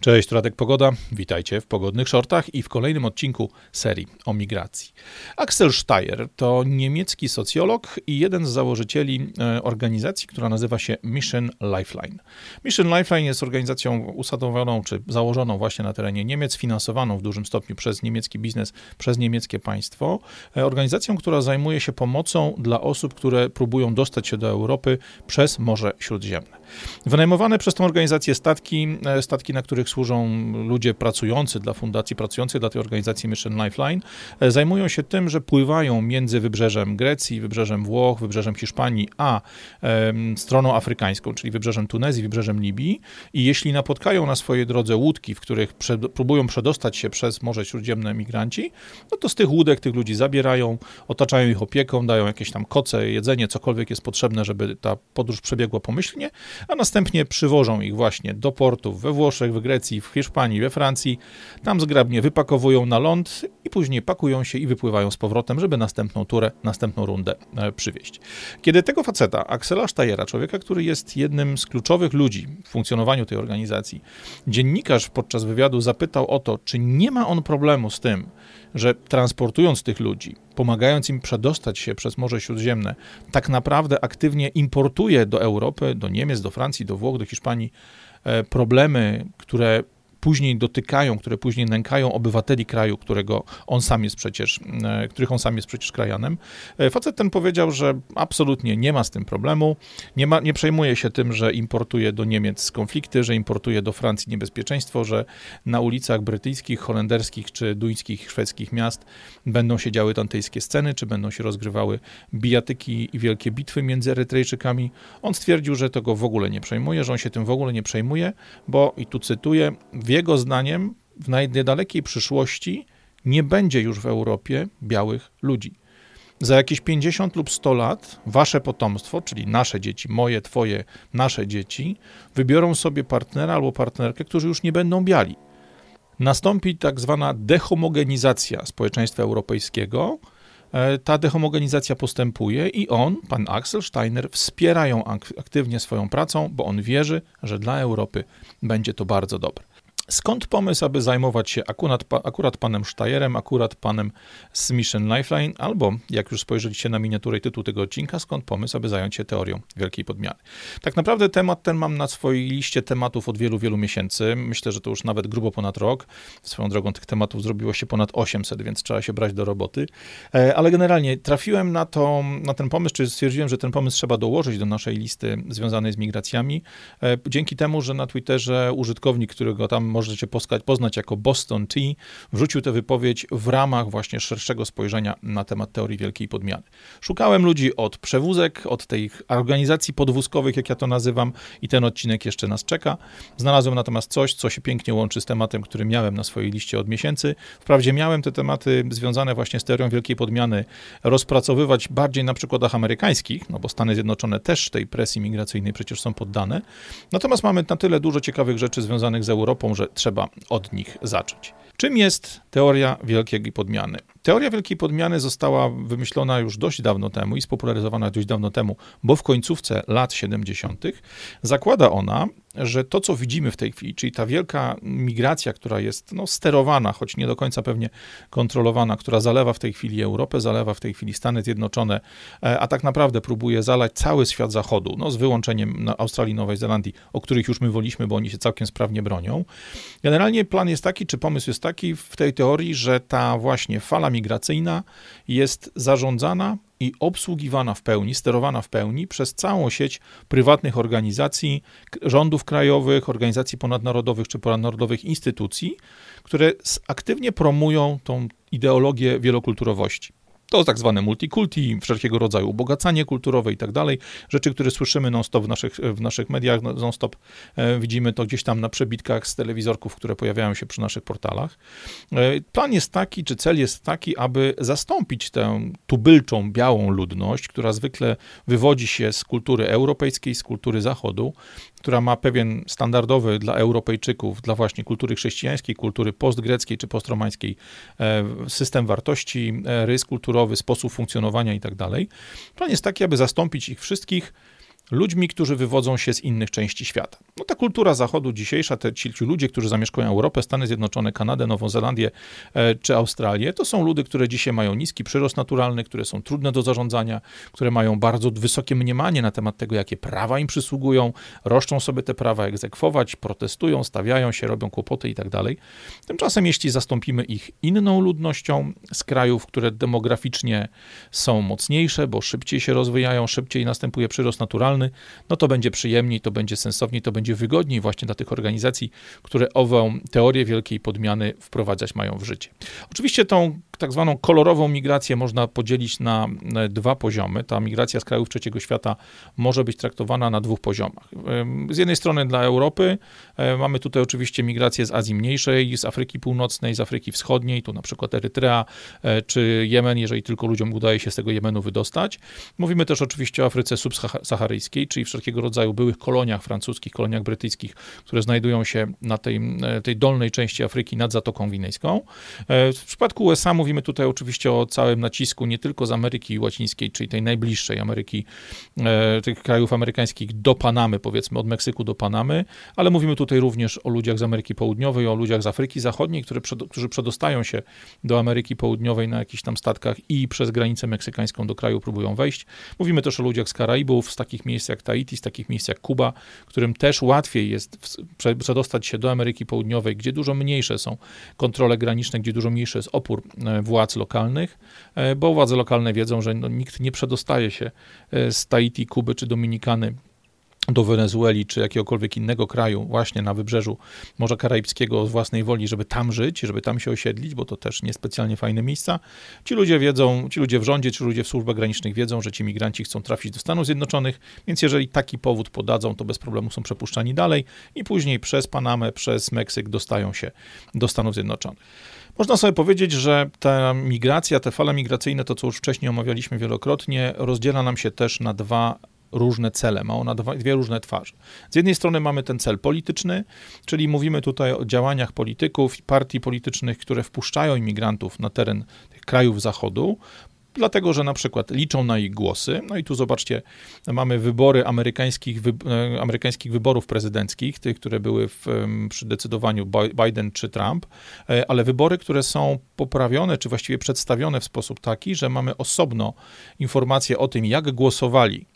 Cześć, Radek Pogoda. Witajcie w Pogodnych Shortach i w kolejnym odcinku serii o migracji. Axel Steyer to niemiecki socjolog i jeden z założycieli e, organizacji, która nazywa się Mission Lifeline. Mission Lifeline jest organizacją usadowaną czy założoną właśnie na terenie Niemiec, finansowaną w dużym stopniu przez niemiecki biznes, przez niemieckie państwo. E, organizacją, która zajmuje się pomocą dla osób, które próbują dostać się do Europy przez Morze Śródziemne. Wynajmowane przez tę organizację statki, e, statki, na których służą ludzie pracujący dla fundacji, pracujący dla tej organizacji Mission Lifeline, e, zajmują się tym, że pływają między wybrzeżem Grecji, wybrzeżem Włoch, wybrzeżem Hiszpanii, a e, stroną afrykańską, czyli wybrzeżem Tunezji, wybrzeżem Libii. I jeśli napotkają na swojej drodze łódki, w których przed, próbują przedostać się przez Morze Śródziemne migranci, no to z tych łódek tych ludzi zabierają, otaczają ich opieką, dają jakieś tam koce, jedzenie, cokolwiek jest potrzebne, żeby ta podróż przebiegła pomyślnie, a następnie przywożą ich właśnie do portów we Włoszech, w Grecji, w Hiszpanii, we Francji. Tam zgrabnie wypakowują na ląd i później pakują się i wypływają z powrotem, żeby następną turę, następną rundę e, przywieźć. Kiedy tego faceta, Axela Steyera, człowieka, który jest jednym z kluczowych ludzi w funkcjonowaniu tej organizacji, dziennikarz podczas wywiadu zapytał o to, czy nie ma on problemu z tym, że transportując tych ludzi, pomagając im przedostać się przez Morze Śródziemne, tak naprawdę aktywnie importuje do Europy, do Niemiec, do Francji, do Włoch, do Hiszpanii problemy, które później dotykają, które później nękają obywateli kraju, którego on sam jest przecież, e, których on sam jest przecież krajanem. E, facet ten powiedział, że absolutnie nie ma z tym problemu, nie, ma, nie przejmuje się tym, że importuje do Niemiec konflikty, że importuje do Francji niebezpieczeństwo, że na ulicach brytyjskich, holenderskich czy duńskich, szwedzkich miast będą się działy dantejskie sceny, czy będą się rozgrywały bijatyki i wielkie bitwy między Erytrejczykami. On stwierdził, że tego w ogóle nie przejmuje, że on się tym w ogóle nie przejmuje, bo, i tu cytuję, w jego zdaniem w niedalekiej przyszłości nie będzie już w Europie białych ludzi. Za jakieś 50 lub 100 lat wasze potomstwo, czyli nasze dzieci, moje, twoje, nasze dzieci, wybiorą sobie partnera albo partnerkę, którzy już nie będą biali. Nastąpi tak zwana dehomogenizacja społeczeństwa europejskiego. E, ta dehomogenizacja postępuje i on, pan Axel Steiner, wspiera ją aktywnie swoją pracą, bo on wierzy, że dla Europy będzie to bardzo dobre. Skąd pomysł, aby zajmować się akurat, akurat panem Steierem, akurat panem z Mission Lifeline, albo jak już spojrzeliście na miniaturę i tytuł tego odcinka, skąd pomysł, aby zająć się teorią wielkiej podmiany? Tak naprawdę temat ten mam na swojej liście tematów od wielu, wielu miesięcy. Myślę, że to już nawet grubo ponad rok. Swoją drogą tych tematów zrobiło się ponad 800, więc trzeba się brać do roboty. E, ale generalnie trafiłem na, to, na ten pomysł, czy stwierdziłem, że ten pomysł trzeba dołożyć do naszej listy związanej z migracjami. E, dzięki temu, że na Twitterze użytkownik, którego tam możecie poznać, poznać jako Boston T, wrzucił tę wypowiedź w ramach właśnie szerszego spojrzenia na temat teorii wielkiej podmiany. Szukałem ludzi od przewózek, od tych organizacji podwózkowych, jak ja to nazywam, i ten odcinek jeszcze nas czeka. Znalazłem natomiast coś, co się pięknie łączy z tematem, który miałem na swojej liście od miesięcy. Wprawdzie miałem te tematy związane właśnie z teorią wielkiej podmiany rozpracowywać bardziej na przykładach amerykańskich, no bo Stany Zjednoczone też tej presji migracyjnej przecież są poddane. Natomiast mamy na tyle dużo ciekawych rzeczy związanych z Europą, że trzeba od nich zacząć. Czym jest teoria wielkiej podmiany? Teoria wielkiej podmiany została wymyślona już dość dawno temu i spopularyzowana dość dawno temu, bo w końcówce lat 70. zakłada ona, że to, co widzimy w tej chwili, czyli ta wielka migracja, która jest no, sterowana, choć nie do końca pewnie kontrolowana, która zalewa w tej chwili Europę, zalewa w tej chwili Stany Zjednoczone, e, a tak naprawdę próbuje zalać cały świat zachodu, no, z wyłączeniem Australii i Nowej Zelandii, o których już my woliśmy, bo oni się całkiem sprawnie bronią. Generalnie plan jest taki, czy pomysł jest taki w tej teorii, że ta właśnie fala migracyjna jest zarządzana i obsługiwana w pełni, sterowana w pełni przez całą sieć prywatnych organizacji, rządów krajowych, organizacji ponadnarodowych czy ponadnarodowych instytucji, które aktywnie promują tą ideologię wielokulturowości. To tak zwane multikulti, wszelkiego rodzaju ubogacanie kulturowe i tak dalej. Rzeczy, które słyszymy non-stop w naszych, w naszych mediach, non-stop e, widzimy to gdzieś tam na przebitkach z telewizorków, które pojawiają się przy naszych portalach. E, plan jest taki, czy cel jest taki, aby zastąpić tę tubylczą, białą ludność, która zwykle wywodzi się z kultury europejskiej, z kultury zachodu, która ma pewien standardowy dla Europejczyków, dla właśnie kultury chrześcijańskiej, kultury postgreckiej czy postromańskiej e, system wartości, e, rys kulturowy, sposób funkcjonowania i tak. Plan jest taki, aby zastąpić ich wszystkich ludźmi, którzy wywodzą się z innych części świata. No ta kultura zachodu dzisiejsza, te, ci, ci ludzie, którzy zamieszkują Europę, Stany Zjednoczone, Kanadę, Nową Zelandię e, czy Australię, to są ludy, które dzisiaj mają niski przyrost naturalny, które są trudne do zarządzania, które mają bardzo wysokie mniemanie na temat tego, jakie prawa im przysługują, roszczą sobie te prawa egzekwować, protestują, stawiają się, robią kłopoty i tak dalej. Tymczasem, jeśli zastąpimy ich inną ludnością z krajów, które demograficznie są mocniejsze, bo szybciej się rozwijają, szybciej następuje przyrost naturalny, no to będzie przyjemniej, to będzie sensowniej, to będzie wygodniej właśnie dla tych organizacji, które ową teorię wielkiej podmiany wprowadzać mają w życie. Oczywiście tą tak zwaną kolorową migrację można podzielić na dwa poziomy. Ta migracja z krajów trzeciego świata może być traktowana na dwóch poziomach. Z jednej strony dla Europy e, mamy tutaj oczywiście migrację z Azji Mniejszej, z Afryki Północnej, z Afryki Wschodniej, tu na przykład Erytrea e, czy Jemen, jeżeli tylko ludziom udaje się z tego Jemenu wydostać. Mówimy też oczywiście o Afryce subsaharyjskiej, czyli wszelkiego rodzaju byłych koloniach francuskich, koloniach brytyjskich, które znajdują się na tej, e, tej dolnej części Afryki nad Zatoką Winejską. W przypadku USA mówimy tutaj oczywiście o całym nacisku nie tylko z Ameryki Łacińskiej, czyli tej najbliższej Ameryki, e, tych krajów amerykańskich do Panamy, powiedzmy od Meksyku do Panamy, ale mówimy tutaj również o ludziach z Ameryki Południowej, o ludziach z Afryki Zachodniej, które, którzy przedostają się do Ameryki Południowej na jakichś tam statkach i przez granicę meksykańską do kraju próbują wejść. Mówimy też o ludziach z Karaibów, z takich miejsc jak Tahiti, z takich miejsc jak Kuba, którym też łatwiej jest przedostać się do Ameryki Południowej, gdzie dużo mniejsze są kontrole graniczne, gdzie dużo mniejszy jest opór e, władz lokalnych, e, bo władze lokalne wiedzą, że no, nikt nie przedostaje się e, z Tahiti, Kuby czy Dominikany do Wenezueli czy jakiegokolwiek innego kraju, właśnie na wybrzeżu Morza Karaibskiego z własnej woli, żeby tam żyć, żeby tam się osiedlić, bo to też niespecjalnie fajne miejsca. Ci ludzie wiedzą, ci ludzie w rządzie, ci ludzie w służbach granicznych wiedzą, że ci migranci chcą trafić do Stanów Zjednoczonych, więc jeżeli taki powód podadzą, to bez problemu są przepuszczani dalej i później przez Panamę, przez Meksyk dostają się do Stanów Zjednoczonych. Można sobie powiedzieć, że ta migracja, te fale migracyjne, to co już wcześniej omawialiśmy wielokrotnie, rozdziela nam się też na dwa różne cele, ma ona dwie różne twarze. Z jednej strony mamy ten cel polityczny, czyli mówimy tutaj o działaniach polityków i partii politycznych, które wpuszczają imigrantów na teren tych krajów Zachodu, dlatego że na przykład liczą na ich głosy. No i tu zobaczcie, mamy wybory amerykańskich, wy, e, amerykańskich wyborów prezydenckich, tych, które były w, przy decydowaniu Biden czy Trump, e, ale wybory, które są poprawione, czy właściwie przedstawione w sposób taki, że mamy osobno informacje o tym, jak głosowali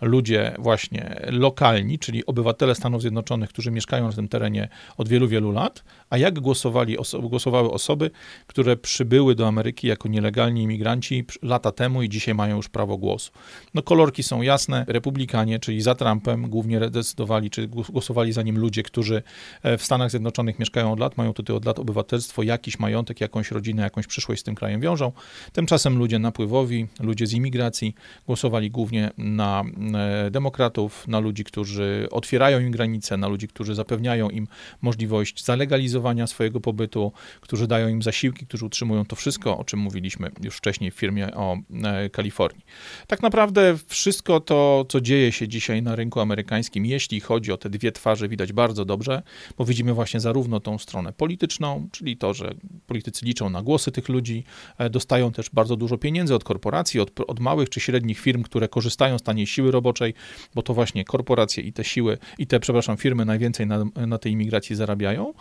ludzie właśnie lokalni, czyli obywatele Stanów Zjednoczonych, którzy mieszkają na tym terenie od wielu, wielu lat, a jak głosowali oso głosowały osoby, które przybyły do Ameryki jako nielegalni imigranci lata temu i dzisiaj mają już prawo głosu. No kolorki są jasne, republikanie, czyli za Trumpem głównie decydowali, czy głosowali za nim ludzie, którzy e, w Stanach Zjednoczonych mieszkają od lat, mają tutaj od lat obywatelstwo, jakiś majątek, jakąś rodzinę, jakąś przyszłość z tym krajem wiążą. Tymczasem ludzie napływowi, ludzie z imigracji głosowali głównie na E, demokratów, na ludzi, którzy otwierają im granice, na ludzi, którzy zapewniają im możliwość zalegalizowania swojego pobytu, którzy dają im zasiłki, którzy utrzymują to wszystko, o czym mówiliśmy już wcześniej w firmie o e, Kalifornii. Tak naprawdę wszystko to, co dzieje się dzisiaj na rynku amerykańskim, jeśli chodzi o te dwie twarze, widać bardzo dobrze, bo widzimy właśnie zarówno tą stronę polityczną, czyli to, że politycy liczą na głosy tych ludzi, e, dostają też bardzo dużo pieniędzy od korporacji, od, od małych czy średnich firm, które korzystają z taniej siły roboczej, bo to właśnie korporacje i te siły, i te, przepraszam, firmy najwięcej na, na tej imigracji zarabiają.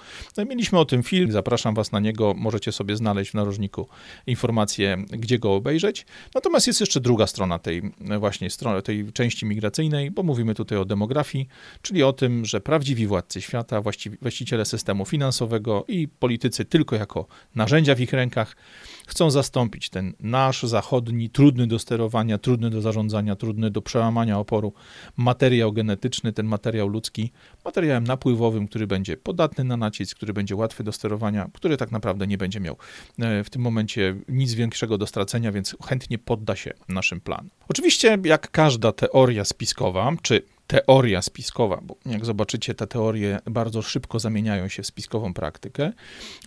Mieliśmy o tym film, zapraszam Was na niego, możecie sobie znaleźć w narożniku informacje, gdzie go obejrzeć. Natomiast jest jeszcze druga strona tej właśnie strony, tej części migracyjnej, bo mówimy tutaj o demografii, czyli o tym, że prawdziwi władcy świata, właściciele systemu finansowego i politycy tylko jako narzędzia w ich rękach chcą zastąpić ten nasz zachodni, trudny do sterowania, trudny do zarządzania, trudny do przełamania oporu materiał genetyczny, ten materiał ludzki, materiałem napływowym, który będzie podatny na nacisk, który będzie łatwy do sterowania, który tak naprawdę nie będzie miał e, w tym momencie nic większego do stracenia, więc chętnie podda się naszym planom. Oczywiście, jak każda teoria spiskowa, czy teoria spiskowa, bo jak zobaczycie, te teorie bardzo szybko zamieniają się w spiskową praktykę.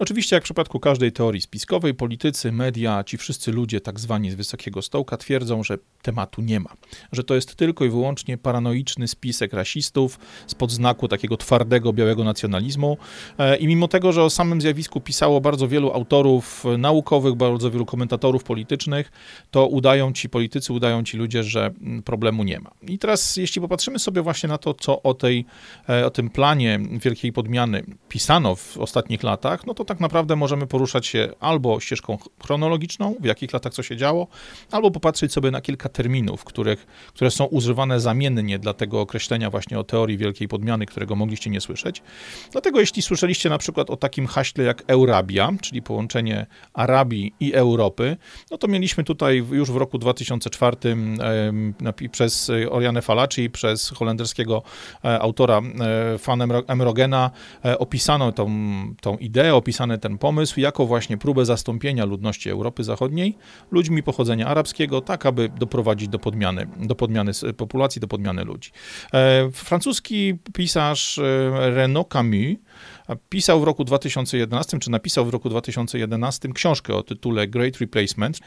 Oczywiście, jak w przypadku każdej teorii spiskowej, politycy, media, ci wszyscy ludzie tak zwani z wysokiego stołka twierdzą, że tematu nie ma, że to jest tylko i wyłącznie paranoiczny spisek rasistów spod znaku takiego twardego białego nacjonalizmu. E, I mimo tego, że o samym zjawisku pisało bardzo wielu autorów naukowych, bardzo wielu komentatorów politycznych, to udają ci politycy, udają ci ludzie, że mm, problemu nie ma. I teraz, jeśli popatrzymy sobie właśnie na to, co o, tej, e, o tym planie wielkiej podmiany pisano w ostatnich latach, no to tak naprawdę możemy poruszać się albo ścieżką chronologiczną, w jakich latach co się działo, albo popatrzeć sobie na kilka terminów, których, które są używane zamiennie dla tego określenia właśnie o teorii wielkiej podmiany, którego mogliście nie słyszeć. Dlatego jeśli słyszeliście na przykład o takim haśle jak Eurabia, czyli połączenie Arabii i Europy, no to mieliśmy tutaj już w roku 2004 przez Oriane Falaci, przez holenderskiego e, autora e, Fan Emrogena e, opisano tą, tą ideę, opisany ten pomysł jako właśnie próbę zastąpienia ludności Europy Zachodniej ludźmi pochodzenia arabskiego, tak aby doprowadzić do podmiany, do podmiany populacji, do podmiany ludzi. Francuski pisarz Renaud Camus pisał w roku 2011, czy napisał w roku 2011 książkę o tytule Great Replacement.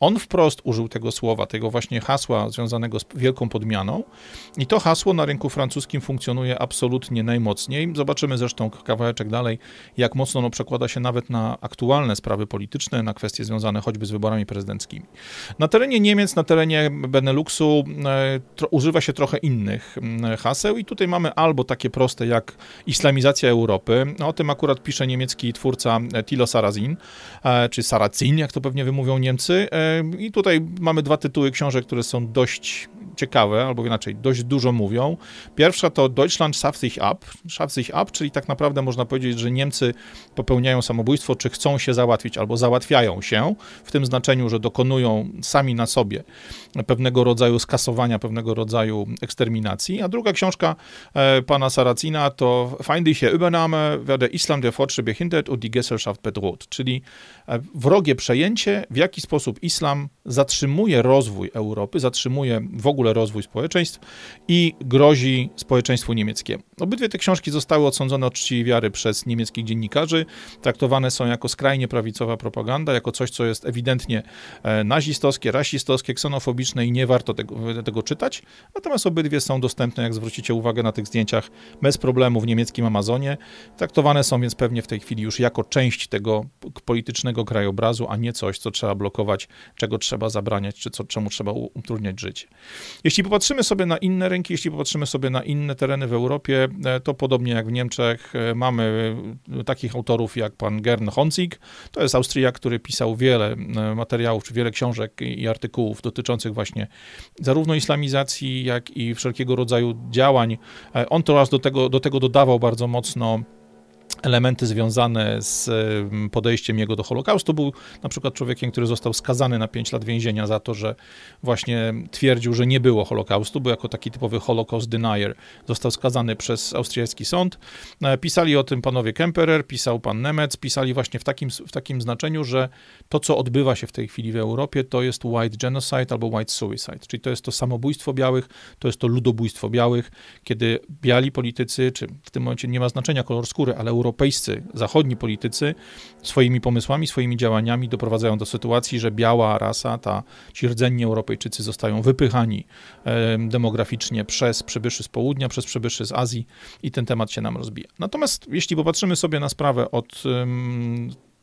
On wprost użył tego słowa, tego właśnie hasła związanego z wielką podmianą i to hasło na rynku francuskim funkcjonuje absolutnie najmocniej. Zobaczymy zresztą kawałeczek dalej, jak mocno ono przekłada się nawet na aktualne sprawy polityczne, na kwestie związane choćby z wyborami prezydenckimi. Na terenie Niemiec, na terenie Beneluxu e, tro, używa się trochę innych haseł i tutaj mamy albo takie proste jak islamizacja Europy, o tym akurat pisze niemiecki twórca e, Tilo Sarrazin, e, czy Saracin, jak to pewnie wymówią Niemcy. E, I tutaj mamy dwa tytuły książek, które są dość ciekawe, albo inaczej, dość dużo mówią. Pierwsza to Deutschland schafft sich ab, schafft sich ab, czyli tak naprawdę można powiedzieć, że Niemcy popełniają samobójstwo, czy chcą się załatwić, albo załatwiają się, w tym znaczeniu, że dokonują sami na sobie pewnego rodzaju skasowania, pewnego rodzaju eksterminacji. A druga książka pana Saracina to Feindliche Übernahme, wer der Islam der Fortschritt behindert und die Gesellschaft bedroht, czyli e, wrogie przejęcie, w jaki sposób islam zatrzymuje rozwój Europy, zatrzymuje w ogóle rozwój społeczeństw i grozi społeczeństwu niemieckiemu. Obydwie te książki zostały odsądzone od czci wiary przez niemieckich dziennikarzy, traktowane są jako skrajnie prawicowa propaganda, jako coś, co jest ewidentnie e, nazistowskie, rasistowskie, ksenofobiczne i nie warto tego, tego czytać. Natomiast obydwie są dostępne, jak zwrócicie uwagę na tych zdjęciach, bez problemu w niemieckim Amazonie. Traktowane są więc pewnie w tej chwili już jako część tego politycznego krajobrazu, a nie coś, co trzeba blokować, czego trzeba zabraniać, czy co, czemu trzeba utrudniać życie. Jeśli popatrzymy sobie na inne rynki, jeśli popatrzymy sobie na inne tereny w Europie, e, to podobnie jak w Niemczech e, mamy e, takich autorów jak pan Gern Honzig, to jest Austriak, który pisał wiele materiałów, czy wiele książek i artykułów dotyczących właśnie zarówno islamizacji, jak i wszelkiego rodzaju działań. On teraz do tego, do tego dodawał bardzo mocno elementy związane z podejściem jego do Holokaustu. Był na przykład człowiekiem, który został skazany na 5 lat więzienia za to, że właśnie twierdził, że nie było Holokaustu, bo jako taki typowy Holocaust denier został skazany przez austriacki sąd. E, pisali o tym panowie Kemperer, pisał pan Nemec, pisali właśnie w takim, w takim znaczeniu, że to, co odbywa się w tej chwili w Europie, to jest white genocide albo white suicide, czyli to jest to samobójstwo białych, to jest to ludobójstwo białych, kiedy biali politycy, czy w tym momencie nie ma znaczenia kolor skóry, ale europejscy, zachodni politycy swoimi pomysłami, swoimi działaniami doprowadzają do sytuacji, że biała rasa, ta, ci rdzenni Europejczycy zostają wypychani demograficznie przez przybyszy z południa, przez przybyszy z Azji i ten temat się nam rozbija. Natomiast jeśli popatrzymy sobie na sprawę od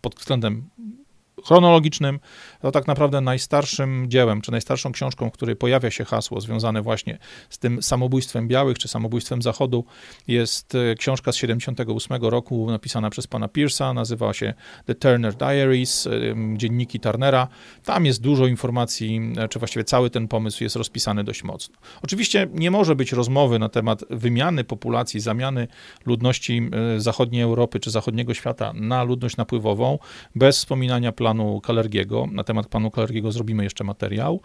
pod względem chronologicznym, to tak naprawdę najstarszym dziełem, czy najstarszą książką, w której pojawia się hasło związane właśnie z tym samobójstwem białych, czy samobójstwem Zachodu, jest e, książka z 78 roku, napisana przez pana Pierce'a, nazywa się The Turner Diaries, e, dzienniki Turnera. Tam jest dużo informacji, e, czy właściwie cały ten pomysł jest rozpisany dość mocno. Oczywiście nie może być rozmowy na temat wymiany populacji, zamiany ludności zachodniej Europy, czy zachodniego świata na ludność napływową, bez wspominania planu planu Kalergiego. Na temat planu Kalergiego zrobimy jeszcze materiał.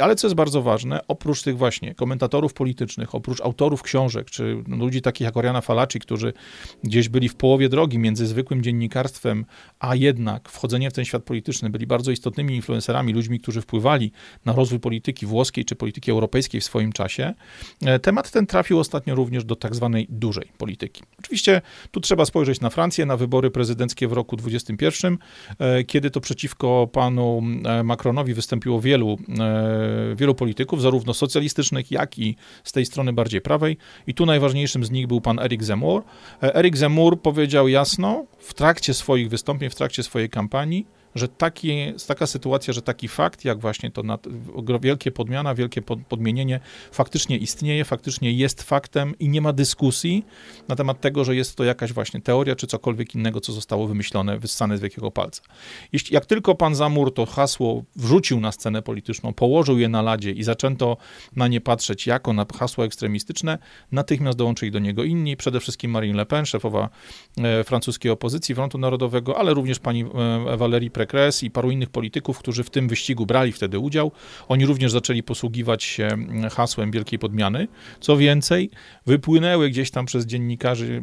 Ale co jest bardzo ważne, oprócz tych właśnie komentatorów politycznych, oprócz autorów książek, czy ludzi takich jak Oriana Falaci, którzy gdzieś byli w połowie drogi między zwykłym dziennikarstwem, a jednak wchodzeniem w ten świat polityczny, byli bardzo istotnymi influencerami, ludźmi, którzy wpływali na rozwój polityki włoskiej czy polityki europejskiej w swoim czasie. E, temat ten trafił ostatnio również do tak zwanej dużej polityki. Oczywiście tu trzeba spojrzeć na Francję, na wybory prezydenckie w roku 2021, e, kiedy to przeciwko panu e, Macronowi wystąpiło wielu, wielu polityków, zarówno socjalistycznych, jak i z tej strony bardziej prawej. I tu najważniejszym z nich był pan Eric Zemmour. Eric Zemmour powiedział jasno w trakcie swoich wystąpień, w trakcie swojej kampanii, że taki, taka sytuacja, że taki fakt, jak właśnie to nad, wielkie podmiana, wielkie pod, podmienienie faktycznie istnieje, faktycznie jest faktem i nie ma dyskusji na temat tego, że jest to jakaś właśnie teoria, czy cokolwiek innego, co zostało wymyślone, wyssane z wielkiego palca. Jeśli, jak tylko pan Zamur to hasło wrzucił na scenę polityczną, położył je na ladzie i zaczęto na nie patrzeć jako na hasło ekstremistyczne, natychmiast dołączyli do niego inni, przede wszystkim Marine Le Pen, szefowa e, francuskiej opozycji Frontu Narodowego, ale również pani e, Valérie Prekres i paru innych polityków, którzy w tym wyścigu brali wtedy udział. Oni również zaczęli posługiwać się mm, hasłem wielkiej podmiany. Co więcej, wypłynęły gdzieś tam przez dziennikarzy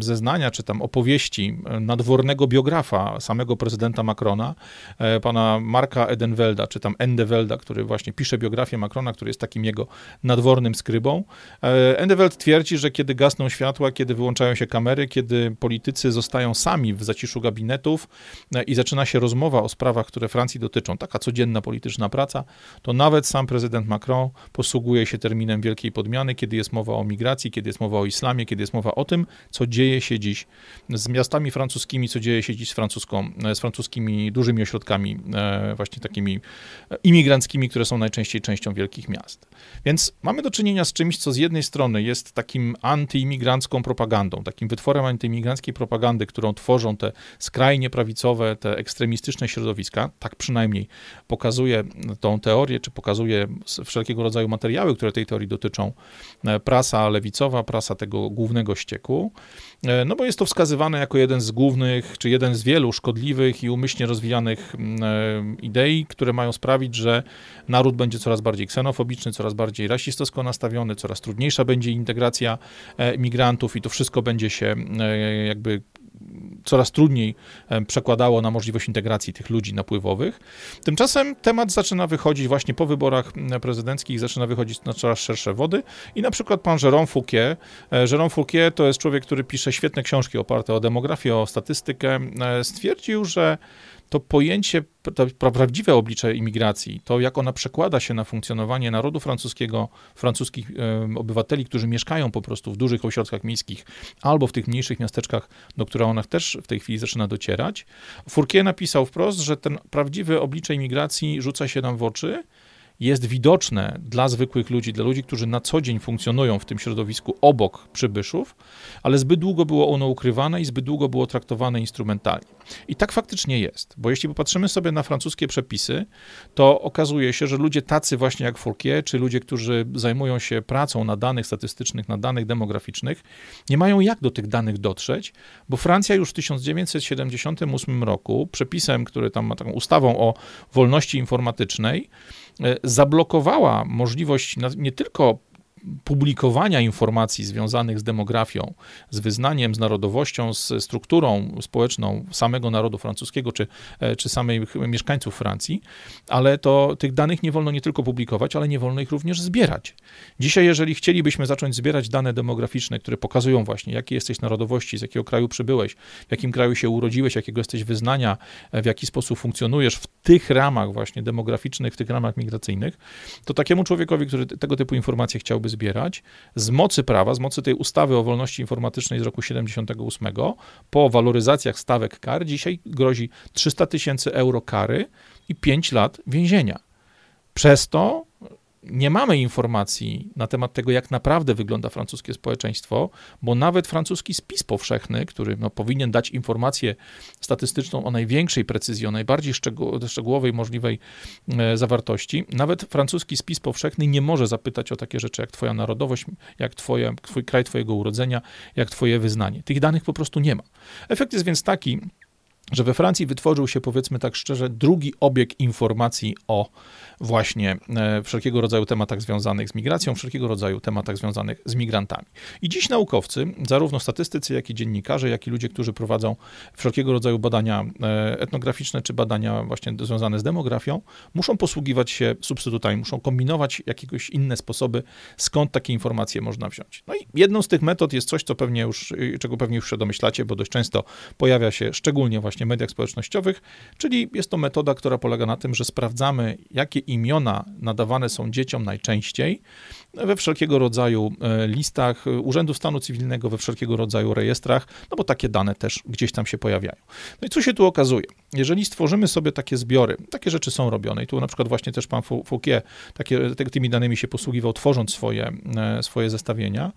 zeznania, czy tam opowieści nadwornego biografa samego prezydenta Macrona, e, pana Marka Edenvelda, czy tam Endevelda, który właśnie pisze biografię Macrona, który jest takim jego nadwornym skrybą. E, Endeveld twierdzi, że kiedy gasną światła, kiedy wyłączają się kamery, kiedy politycy zostają sami w zaciszu gabinetów e, i zaczyna się rozmowa o sprawach, które Francji dotyczą, taka codzienna polityczna praca, to nawet sam prezydent Macron posługuje się terminem wielkiej podmiany, kiedy jest mowa o migracji, kiedy jest mowa o islamie, kiedy jest mowa o tym, co dzieje się dziś z miastami francuskimi, co dzieje się dziś z, francuską, z francuskimi dużymi ośrodkami, e, właśnie takimi imigranckimi, które są najczęściej częścią wielkich miast. Więc mamy do czynienia z czymś, co z jednej strony jest takim antyimigrancką propagandą, takim wytworem antyimigranckiej propagandy, którą tworzą te skrajnie prawicowe, te ekstremistyczne ekstremistyczne środowiska, tak przynajmniej pokazuje tą teorię, czy pokazuje wszelkiego rodzaju materiały, które tej teorii dotyczą, e, prasa lewicowa, prasa tego głównego ścieku, e, no bo jest to wskazywane jako jeden z głównych, czy jeden z wielu szkodliwych i umyślnie rozwijanych e, idei, które mają sprawić, że naród będzie coraz bardziej ksenofobiczny, coraz bardziej rasistowsko nastawiony, coraz trudniejsza będzie integracja migrantów i to wszystko będzie się jakby coraz trudniej przekładało na możliwość integracji tych ludzi napływowych. Tymczasem temat zaczyna wychodzić właśnie po wyborach prezydenckich, zaczyna wychodzić na coraz szersze wody i na przykład pan Jérôme Fouquier. E, Jérôme Fouquier to jest człowiek, który pisze świetne książki oparte o demografię, o statystykę. E, stwierdził, że to pojęcie, to prawdziwe oblicze imigracji, to jak ona przekłada się na funkcjonowanie narodu francuskiego, francuskich obywateli, którzy mieszkają po prostu w dużych ośrodkach miejskich albo w tych mniejszych miasteczkach, do których ona też w tej chwili zaczyna docierać. Fourquier napisał wprost, że ten prawdziwy oblicze imigracji rzuca się nam w oczy, jest widoczne dla zwykłych ludzi, dla ludzi, którzy na co dzień funkcjonują w tym środowisku obok przybyszów, ale zbyt długo było ono ukrywane i zbyt długo było traktowane instrumentalnie. I tak faktycznie jest, bo jeśli popatrzymy sobie na francuskie przepisy, to okazuje się, że ludzie tacy właśnie jak Fourquier, czy ludzie, którzy zajmują się pracą na danych statystycznych, na danych demograficznych, nie mają jak do tych danych dotrzeć, bo Francja już w 1978 roku przepisem, który tam ma taką ustawą o wolności informatycznej, zablokowała możliwość nie tylko publikowania informacji związanych z demografią, z wyznaniem, z narodowością, z strukturą społeczną samego narodu francuskiego czy, e, czy samych mieszkańców Francji, ale to tych danych nie wolno nie tylko publikować, ale nie wolno ich również zbierać. Dzisiaj, jeżeli chcielibyśmy zacząć zbierać dane demograficzne, które pokazują właśnie, jakie jesteś narodowości, z jakiego kraju przybyłeś, w jakim kraju się urodziłeś, jakiego jesteś wyznania, e, w jaki sposób funkcjonujesz w tych ramach właśnie demograficznych, w tych ramach migracyjnych, to takiemu człowiekowi, który tego typu informacje chciałby zbierać, z mocy prawa, z mocy tej ustawy o wolności informatycznej z roku 78, po waloryzacjach stawek kar, dzisiaj grozi 300 tysięcy euro kary i 5 lat więzienia. Przez to nie mamy informacji na temat tego, jak naprawdę wygląda francuskie społeczeństwo, bo nawet francuski spis powszechny, który no, powinien dać informację statystyczną o największej precyzji, o najbardziej szczegółowej możliwej e, zawartości, nawet francuski spis powszechny nie może zapytać o takie rzeczy jak twoja narodowość, jak twoje, twój kraj twojego urodzenia, jak twoje wyznanie. Tych danych po prostu nie ma. Efekt jest więc taki, że we Francji wytworzył się, powiedzmy tak szczerze, drugi obieg informacji o właśnie e, wszelkiego rodzaju tematach związanych z migracją, wszelkiego rodzaju tematach związanych z migrantami. I dziś naukowcy, zarówno statystycy, jak i dziennikarze, jak i ludzie, którzy prowadzą wszelkiego rodzaju badania e, etnograficzne czy badania właśnie związane z demografią, muszą posługiwać się substytutami, muszą kombinować jakieś inne sposoby, skąd takie informacje można wziąć. No i jedną z tych metod jest coś, co pewnie już, czego pewnie już się domyślacie, bo dość często pojawia się szczególnie właśnie w mediach społecznościowych, czyli jest to metoda, która polega na tym, że sprawdzamy, jakie imiona nadawane są dzieciom najczęściej we wszelkiego rodzaju e, listach Urzędu Stanu Cywilnego, we wszelkiego rodzaju rejestrach, no bo takie dane też gdzieś tam się pojawiają. No i co się tu okazuje? Jeżeli stworzymy sobie takie zbiory, takie rzeczy są robione i tu na przykład właśnie też pan Fouquier takie, tymi danymi się posługiwał, tworząc swoje, e, swoje zestawienia.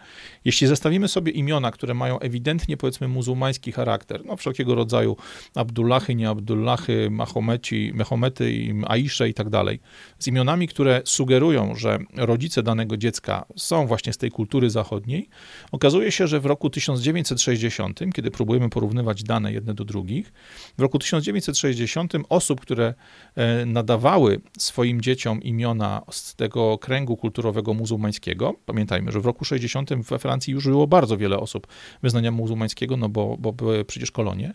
Jeśli zestawimy sobie imiona, które mają ewidentnie powiedzmy muzułmański charakter, no wszelkiego rodzaju Abdullahy, nie Abdullahy, Mahomeci, Mahomety, Aisze i tak dalej, z imionami, które sugerują, że rodzice danego dziecka są właśnie z tej kultury zachodniej, okazuje się, że w roku 1960, kiedy próbujemy porównywać dane jedne do drugich, w roku 1960 osób, które e, nadawały swoim dzieciom imiona z tego kręgu kulturowego muzułmańskiego, pamiętajmy, że w roku 60 we Francji już było bardzo wiele osób wyznania muzułmańskiego, no bo, bo były przecież kolonie.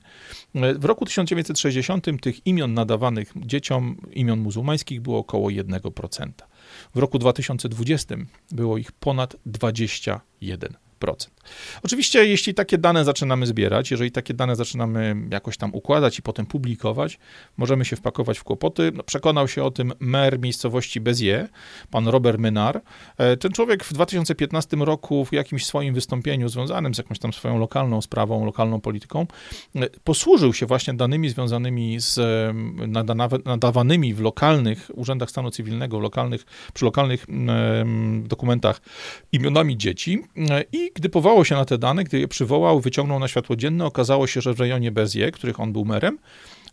E, w roku 1960 tych imion nadawanych dzieciom, imion muzułmańskich było około 1%. W roku 2020 było ich ponad 21%. Oczywiście, jeśli takie dane zaczynamy zbierać, jeżeli takie dane zaczynamy jakoś tam układać i potem publikować, możemy się wpakować w kłopoty. No, przekonał się o tym mer miejscowości Bezier, pan Robert Menard. E, ten człowiek w 2015 roku w jakimś swoim wystąpieniu związanym z jakąś tam swoją lokalną sprawą, lokalną polityką, e, posłużył się właśnie danymi związanymi z nadawanymi w lokalnych urzędach stanu cywilnego, lokalnych, przy lokalnych dokumentach imionami dzieci e, i gdy powołał się na te dane, gdy je przywołał, wyciągnął na światło dzienne, okazało się, że w rejonie Bezie, których on był merem,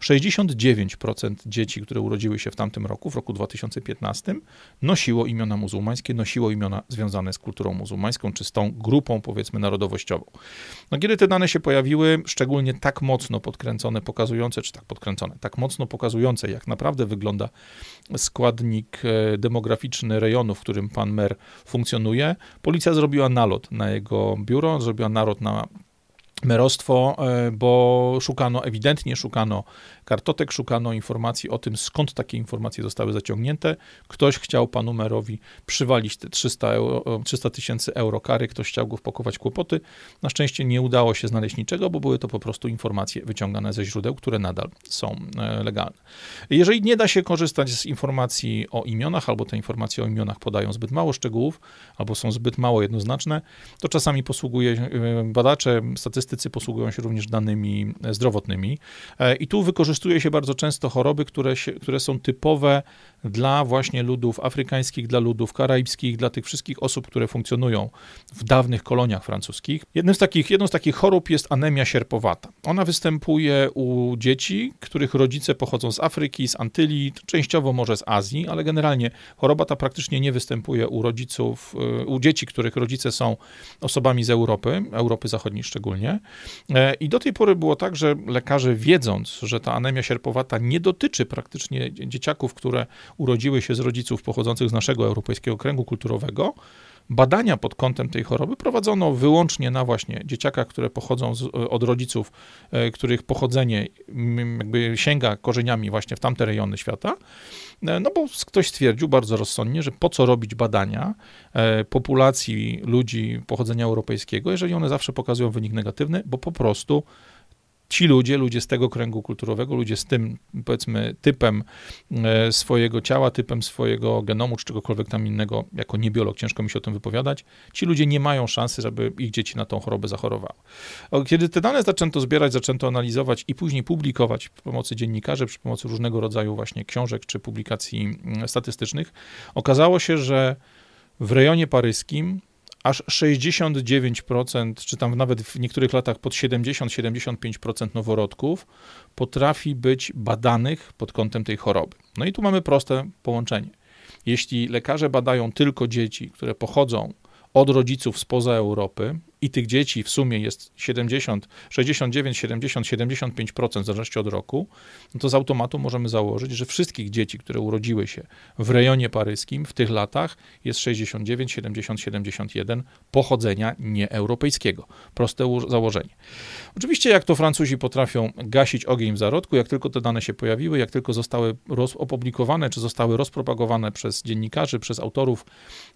69% dzieci, które urodziły się w tamtym roku, w roku 2015, nosiło imiona muzułmańskie, nosiło imiona związane z kulturą muzułmańską, czy z tą grupą, powiedzmy, narodowościową. No, kiedy te dane się pojawiły, szczególnie tak mocno podkręcone, pokazujące, czy tak podkręcone, tak mocno pokazujące, jak naprawdę wygląda składnik e, demograficzny rejonu, w którym pan mer funkcjonuje, policja zrobiła nalot na jego biuro, zrobiła nalot na merostwo, e, bo szukano, ewidentnie szukano kartotek, szukano informacji o tym, skąd takie informacje zostały zaciągnięte. Ktoś chciał panu merowi przywalić te 300 tysięcy euro kary, ktoś chciał go wpakować kłopoty. Na szczęście nie udało się znaleźć niczego, bo były to po prostu informacje wyciągane ze źródeł, które nadal są e, legalne. Jeżeli nie da się korzystać z informacji o imionach, albo te informacje o imionach podają zbyt mało szczegółów, albo są zbyt mało jednoznaczne, to czasami posługuje e, badacze, statystycy posługują się również danymi zdrowotnymi e, i tu wykorzystują wykorzystuje się bardzo często choroby, które, się, które są typowe dla właśnie ludów afrykańskich, dla ludów karaibskich, dla tych wszystkich osób, które funkcjonują w dawnych koloniach francuskich. Jednym z takich, jedną z takich chorób jest anemia sierpowata. Ona występuje u dzieci, których rodzice pochodzą z Afryki, z Antylii, częściowo może z Azji, ale generalnie choroba ta praktycznie nie występuje u rodziców, y, u dzieci, których rodzice są osobami z Europy, Europy Zachodniej szczególnie. E, I do tej pory było tak, że lekarze wiedząc, że ta anemia sierpowata nie dotyczy praktycznie dzieciaków, które urodziły się z rodziców pochodzących z naszego europejskiego kręgu kulturowego, badania pod kątem tej choroby prowadzono wyłącznie na właśnie dzieciakach, które pochodzą z, od rodziców, e, których pochodzenie jakby sięga korzeniami właśnie w tamte rejony świata. E, no bo ktoś stwierdził bardzo rozsądnie, że po co robić badania e, populacji ludzi pochodzenia europejskiego, jeżeli one zawsze pokazują wynik negatywny, bo po prostu ci ludzie, ludzie z tego kręgu kulturowego, ludzie z tym, powiedzmy, typem e, swojego ciała, typem swojego genomu, czy czegokolwiek tam innego, jako niebiolog ciężko mi się o tym wypowiadać, ci ludzie nie mają szansy, żeby ich dzieci na tą chorobę zachorowały. Kiedy te dane zaczęto zbierać, zaczęto analizować i później publikować przy pomocy dziennikarzy, przy pomocy różnego rodzaju właśnie książek czy publikacji mm, statystycznych, okazało się, że w rejonie paryskim aż 69%, czy tam nawet w niektórych latach pod 70-75% noworodków potrafi być badanych pod kątem tej choroby. No i tu mamy proste połączenie. Jeśli lekarze badają tylko dzieci, które pochodzą od rodziców spoza Europy i tych dzieci w sumie jest 70, 69, 70, 75% w zależności od roku, no to z automatu możemy założyć, że wszystkich dzieci, które urodziły się w rejonie paryskim w tych latach jest 69, 70, 71 pochodzenia nieeuropejskiego. Proste założenie. Oczywiście jak to Francuzi potrafią gasić ogień w zarodku, jak tylko te dane się pojawiły, jak tylko zostały opublikowane, czy zostały rozpropagowane przez dziennikarzy, przez autorów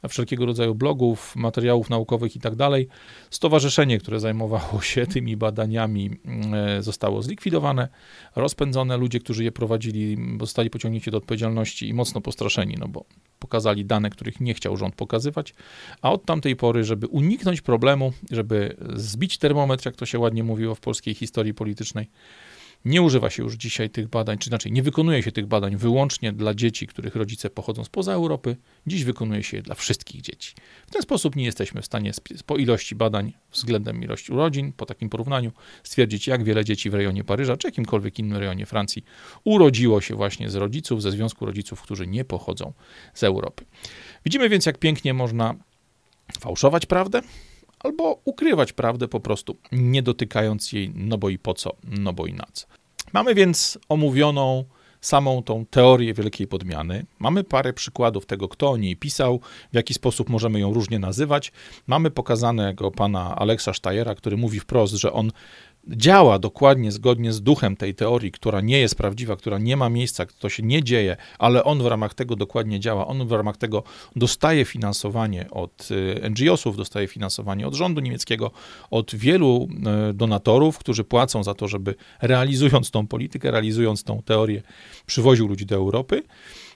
wszelkiego rodzaju blogów, materiałów naukowych i tak dalej, stowarzyszenie, które zajmowało się tymi badaniami, e, zostało zlikwidowane, rozpędzone. Ludzie, którzy je prowadzili, zostali pociągnięci do odpowiedzialności i mocno postraszeni, no bo pokazali dane, których nie chciał rząd pokazywać, a od tamtej pory, żeby uniknąć problemu, żeby zbić termometr, jak to się ładnie mówiło w polskiej historii politycznej, nie używa się już dzisiaj tych badań, czy inaczej, nie wykonuje się tych badań wyłącznie dla dzieci, których rodzice pochodzą spoza Europy. Dziś wykonuje się je dla wszystkich dzieci. W ten sposób nie jesteśmy w stanie po ilości badań względem ilości urodzin, po takim porównaniu, stwierdzić, jak wiele dzieci w rejonie Paryża, czy jakimkolwiek innym rejonie Francji urodziło się właśnie z rodziców, ze związku rodziców, którzy nie pochodzą z Europy. Widzimy więc, jak pięknie można fałszować prawdę, albo ukrywać prawdę po prostu, nie dotykając jej, no bo i po co, no bo i na co. Mamy więc omówioną samą tą teorię wielkiej podmiany. Mamy parę przykładów tego, kto o niej pisał, w jaki sposób możemy ją różnie nazywać. Mamy pokazanego pana Aleksa Steyera, który mówi wprost, że on działa dokładnie zgodnie z duchem tej teorii, która nie jest prawdziwa, która nie ma miejsca, to się nie dzieje, ale on w ramach tego dokładnie działa, on w ramach tego dostaje finansowanie od y, NGO-sów, dostaje finansowanie od rządu niemieckiego, od wielu y, donatorów, którzy płacą za to, żeby realizując tą politykę, realizując tą teorię, przywoził ludzi do Europy.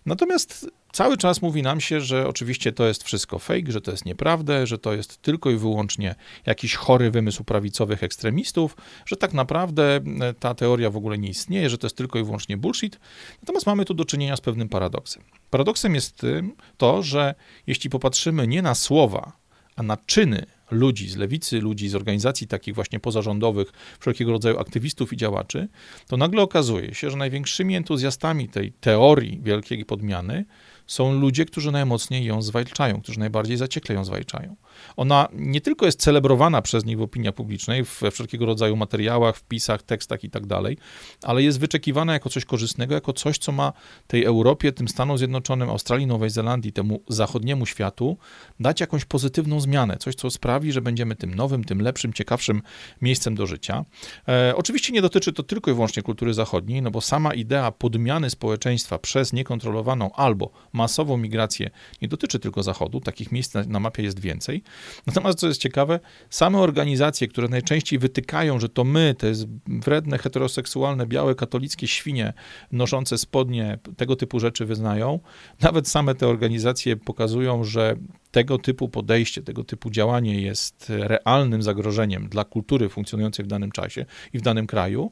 Natomiast cały czas mówi nam się, że oczywiście to jest wszystko fake, że to jest nieprawda, że to jest tylko i wyłącznie jakiś chory wymysł prawicowych ekstremistów, że tak naprawdę e, ta teoria w ogóle nie istnieje, że to jest tylko i wyłącznie bullshit. Natomiast mamy tu do czynienia z pewnym paradoksem. Paradoksem jest to, że jeśli popatrzymy nie na słowa, a na czyny ludzi z lewicy, ludzi z organizacji takich właśnie pozarządowych, wszelkiego rodzaju aktywistów i działaczy, to nagle okazuje się, że największymi entuzjastami tej teorii wielkiej podmiany są ludzie, którzy najmocniej ją zwalczają, którzy najbardziej zaciekle ją zwalczają. Ona nie tylko jest celebrowana przez nich w opinii publicznej, we wszelkiego rodzaju materiałach, wpisach, tekstach i tak ale jest wyczekiwana jako coś korzystnego, jako coś, co ma tej Europie, tym Stanom Zjednoczonym, Australii, Nowej Zelandii, temu zachodniemu światu dać jakąś pozytywną zmianę, coś, co sprawi, że będziemy tym nowym, tym lepszym, ciekawszym miejscem do życia. E, oczywiście nie dotyczy to tylko i wyłącznie kultury zachodniej, no bo sama idea podmiany społeczeństwa przez niekontrolowaną albo masową migrację nie dotyczy tylko Zachodu, takich miejsc na, na mapie jest więcej. Natomiast co jest ciekawe, same organizacje, które najczęściej wytykają, że to my, te wredne, heteroseksualne, białe, katolickie świnie noszące spodnie, tego typu rzeczy wyznają, nawet same te organizacje pokazują, że tego typu podejście, tego typu działanie jest realnym zagrożeniem dla kultury funkcjonującej w danym czasie i w danym kraju,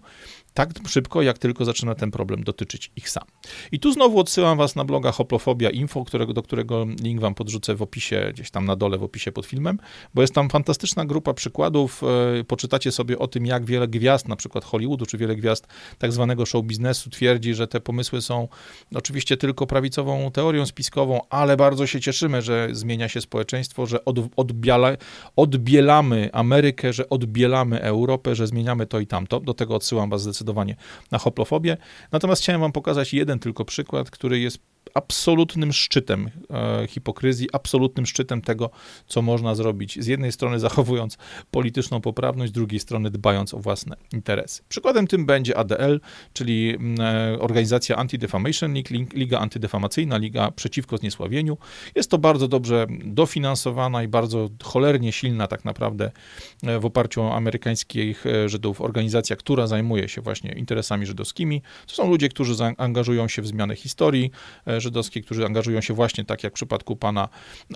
tak szybko, jak tylko zaczyna ten problem dotyczyć ich sam. I tu znowu odsyłam was na bloga Hoplofobia Info, którego, do którego link wam podrzucę w opisie, gdzieś tam na dole w opisie pod filmem, bo jest tam fantastyczna grupa przykładów. E, poczytacie sobie o tym, jak wiele gwiazd, na przykład Hollywoodu, czy wiele gwiazd tak zwanego show biznesu twierdzi, że te pomysły są oczywiście tylko prawicową teorią spiskową, ale bardzo się cieszymy, że zmienia się społeczeństwo, że od, odbiela, odbielamy Amerykę, że odbielamy Europę, że zmieniamy to i tamto. Do tego odsyłam was zdecydowanie zdecydowanie na hoplofobię. Natomiast chciałem wam pokazać jeden tylko przykład, który jest absolutnym szczytem e, hipokryzji, absolutnym szczytem tego, co można zrobić. Z jednej strony zachowując polityczną poprawność, z drugiej strony dbając o własne interesy. Przykładem tym będzie ADL, czyli mm, e, organizacja Anti-Defamation League, Liga Antydefamacyjna, Liga Przeciwko Zniesławieniu. Jest to bardzo dobrze dofinansowana i bardzo cholernie silna tak naprawdę e, w oparciu o amerykańskich Żydów organizacja, która zajmuje się właśnie interesami żydowskimi. To są ludzie, którzy zaangażują się w zmianę historii, żydowskiej, którzy angażują się właśnie tak jak w przypadku pana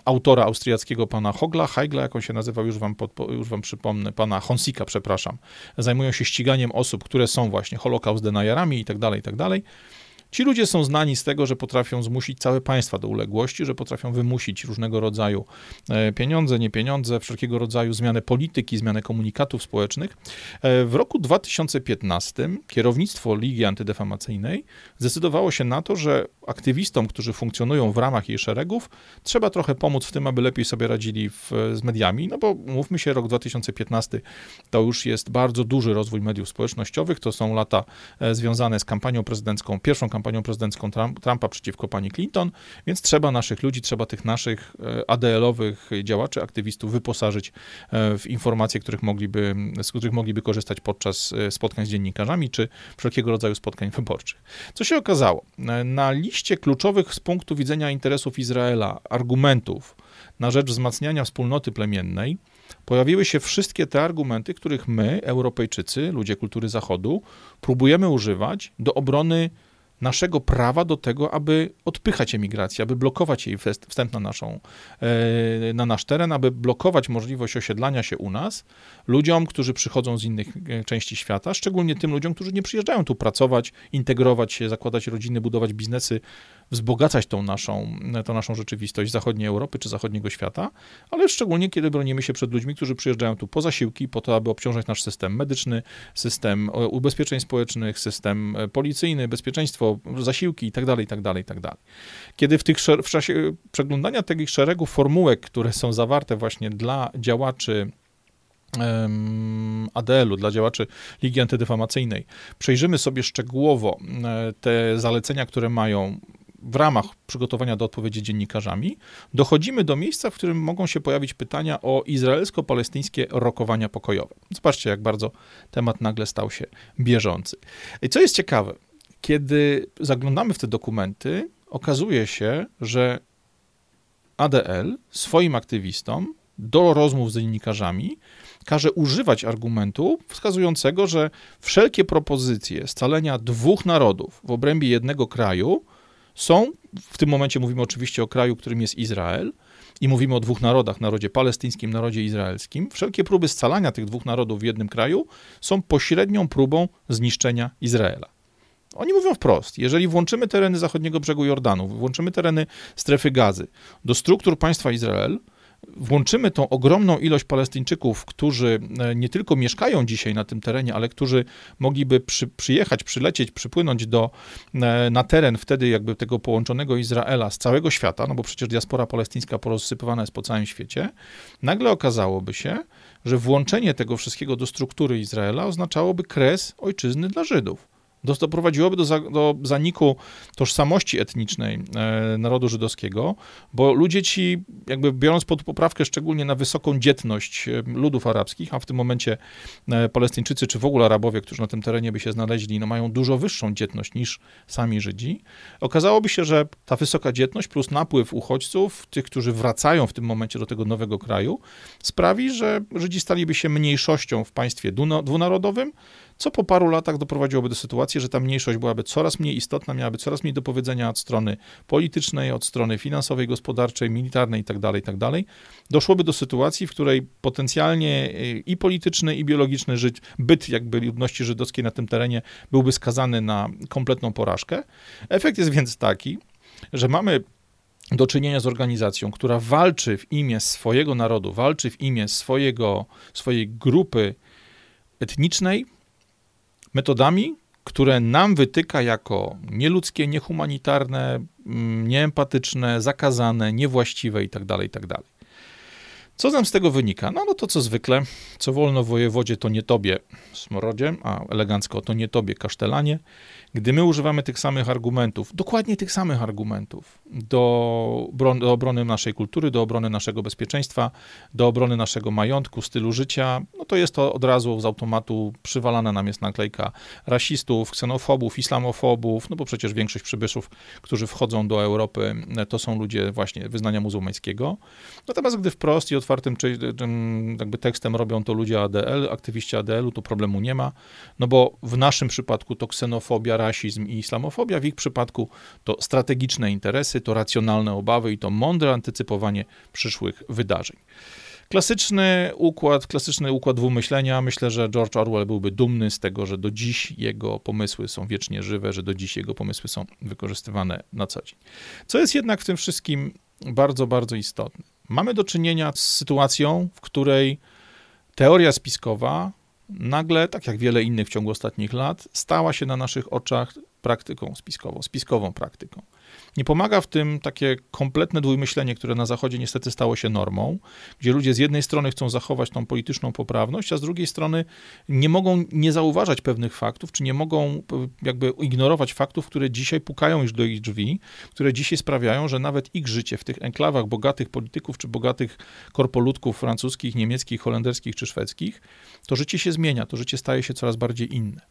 autora austriackiego, pana Hogla, Heigla, jak on się nazywał, już wam, pod, już wam przypomnę, pana Honsika, przepraszam. Zajmują się ściganiem osób, które są właśnie holokaust denajerami i tak dalej, i tak dalej. Ci ludzie są znani z tego, że potrafią zmusić całe państwa do uległości, że potrafią wymusić różnego rodzaju e, pieniądze, nie pieniądze, wszelkiego rodzaju zmianę polityki, zmianę komunikatów społecznych. E, w roku 2015 kierownictwo Ligi Antydefamacyjnej zdecydowało się na to, że aktywistom, którzy funkcjonują w ramach jej szeregów, trzeba trochę pomóc w tym, aby lepiej sobie radzili w, z mediami, no bo mówmy się, rok 2015 to już jest bardzo duży rozwój mediów społecznościowych, to są lata e, związane z kampanią prezydencką, pierwszą kampanią prezydencką Trumpa przeciwko pani Clinton, więc trzeba naszych ludzi, trzeba tych naszych e, ADL-owych działaczy, aktywistów wyposażyć e, w informacje, których mogliby, z których mogliby korzystać podczas spotkań z dziennikarzami, czy wszelkiego rodzaju spotkań wyborczych. Co się okazało? Na liście kluczowych z punktu widzenia interesów Izraela argumentów na rzecz wzmacniania wspólnoty plemiennej pojawiły się wszystkie te argumenty, których my, Europejczycy, ludzie kultury Zachodu, próbujemy używać do obrony naszego prawa do tego, aby odpychać emigrację, aby blokować jej wstęp na, naszą, e, na nasz teren, aby blokować możliwość osiedlania się u nas ludziom, którzy przychodzą z innych e, części świata, szczególnie tym ludziom, którzy nie przyjeżdżają tu pracować, integrować się, zakładać rodziny, budować biznesy wzbogacać tą naszą, tą naszą rzeczywistość zachodniej Europy czy zachodniego świata, ale szczególnie kiedy bronimy się przed ludźmi, którzy przyjeżdżają tu po zasiłki, po to, aby obciążać nasz system medyczny, system e, ubezpieczeń społecznych, system e, policyjny, bezpieczeństwo, zasiłki itd., itd., itd. Kiedy w, tych, w czasie przeglądania takich szeregów formułek, które są zawarte właśnie dla działaczy ADL-u, dla działaczy Ligi Antydefamacyjnej, przejrzymy sobie szczegółowo e, te zalecenia, które mają w ramach przygotowania do odpowiedzi dziennikarzami, dochodzimy do miejsca, w którym mogą się pojawić pytania o izraelsko-palestyńskie rokowania pokojowe. Zobaczcie, jak bardzo temat nagle stał się bieżący. I co jest ciekawe, kiedy zaglądamy w te dokumenty, okazuje się, że ADL swoim aktywistom do rozmów z dziennikarzami każe używać argumentu wskazującego, że wszelkie propozycje scalenia dwóch narodów w obrębie jednego kraju są, w tym momencie mówimy oczywiście o kraju, którym jest Izrael, i mówimy o dwóch narodach, narodzie palestyńskim, narodzie izraelskim, wszelkie próby scalania tych dwóch narodów w jednym kraju są pośrednią próbą zniszczenia Izraela. Oni mówią wprost, jeżeli włączymy tereny zachodniego brzegu Jordanu, włączymy tereny strefy gazy do struktur państwa Izrael, włączymy tą ogromną ilość Palestyńczyków, którzy e, nie tylko mieszkają dzisiaj na tym terenie, ale którzy mogliby przy, przyjechać, przylecieć, przypłynąć do, e, na teren wtedy jakby tego połączonego Izraela z całego świata, no bo przecież diaspora palestyńska porozsypywana jest po całym świecie, nagle okazałoby się, że włączenie tego wszystkiego do struktury Izraela oznaczałoby kres ojczyzny dla Żydów doprowadziłoby do, za, do zaniku tożsamości etnicznej e, narodu żydowskiego, bo ludzie ci, jakby biorąc pod poprawkę szczególnie na wysoką dzietność e, ludów arabskich, a w tym momencie e, Palestyńczycy czy w ogóle Arabowie, którzy na tym terenie by się znaleźli, no mają dużo wyższą dzietność niż sami Żydzi, okazałoby się, że ta wysoka dzietność plus napływ uchodźców, tych, którzy wracają w tym momencie do tego nowego kraju, sprawi, że Żydzi staliby się mniejszością w państwie dwunarodowym, co po paru latach doprowadziłoby do sytuacji, że ta mniejszość byłaby coraz mniej istotna, miałaby coraz mniej do powiedzenia od strony politycznej, od strony finansowej, gospodarczej, militarnej itd., tak itd. Tak Doszłoby do sytuacji, w której potencjalnie y, i polityczny, i biologiczny żyć, byt jakby ludności żydowskiej na tym terenie byłby skazany na kompletną porażkę. Efekt jest więc taki, że mamy do czynienia z organizacją, która walczy w imię swojego narodu, walczy w imię swojego, swojej grupy etnicznej, metodami, które nam wytyka jako nieludzkie, niehumanitarne, mm, nieempatyczne, zakazane, niewłaściwe itd., tak itd. Tak co nam z tego wynika? No, no to co zwykle, co wolno wojewodzie, to nie tobie smorodzie, a elegancko to nie tobie kasztelanie. Gdy my używamy tych samych argumentów, dokładnie tych samych argumentów, do, do obrony naszej kultury, do obrony naszego bezpieczeństwa, do obrony naszego majątku, stylu życia, no to jest to od razu z automatu przywalana nam jest naklejka rasistów, ksenofobów, islamofobów, no bo przecież większość przybyszów, którzy wchodzą do Europy, to są ludzie właśnie wyznania muzułmańskiego. Natomiast gdy wprost i otwartym czy, jakby tekstem robią to ludzie ADL, aktywiści ADL-u, to problemu nie ma, no bo w naszym przypadku to ksenofobia, rasizm i islamofobia, w ich przypadku to strategiczne interesy, to racjonalne obawy i to mądre antycypowanie przyszłych wydarzeń. Klasyczny układ, klasyczny układ dwumyślenia. Myślę, że George Orwell byłby dumny z tego, że do dziś jego pomysły są wiecznie żywe, że do dziś jego pomysły są wykorzystywane na co dzień. Co jest jednak w tym wszystkim bardzo, bardzo istotne. Mamy do czynienia z sytuacją, w której teoria spiskowa nagle, tak jak wiele innych w ciągu ostatnich lat, stała się na naszych oczach praktyką spiskową, spiskową praktyką. Nie pomaga w tym takie kompletne dwójmyślenie, które na Zachodzie niestety stało się normą, gdzie ludzie z jednej strony chcą zachować tą polityczną poprawność, a z drugiej strony nie mogą nie zauważać pewnych faktów, czy nie mogą jakby ignorować faktów, które dzisiaj pukają już do ich drzwi, które dzisiaj sprawiają, że nawet ich życie w tych enklawach bogatych polityków, czy bogatych korpoludków francuskich, niemieckich, holenderskich czy szwedzkich, to życie się zmienia, to życie staje się coraz bardziej inne.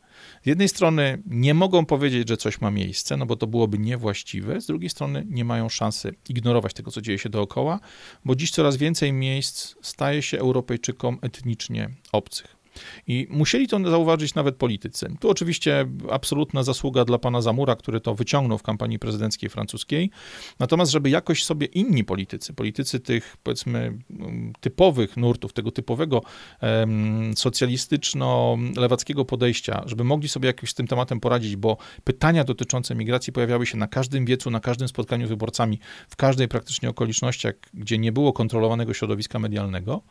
Z jednej strony nie mogą powiedzieć, że coś ma miejsce, no bo to byłoby niewłaściwe, z drugiej strony nie mają szansy ignorować tego, co dzieje się dookoła, bo dziś coraz więcej miejsc staje się Europejczykom etnicznie obcych. I musieli to zauważyć nawet politycy. Tu oczywiście absolutna zasługa dla pana Zamura, który to wyciągnął w kampanii prezydenckiej francuskiej. Natomiast, żeby jakoś sobie inni politycy, politycy tych powiedzmy typowych nurtów, tego typowego um, socjalistyczno-lewackiego podejścia, żeby mogli sobie jakoś z tym tematem poradzić, bo pytania dotyczące migracji pojawiały się na każdym wiecu, na każdym spotkaniu z wyborcami, w każdej praktycznie okolicznościach, gdzie nie było kontrolowanego środowiska medialnego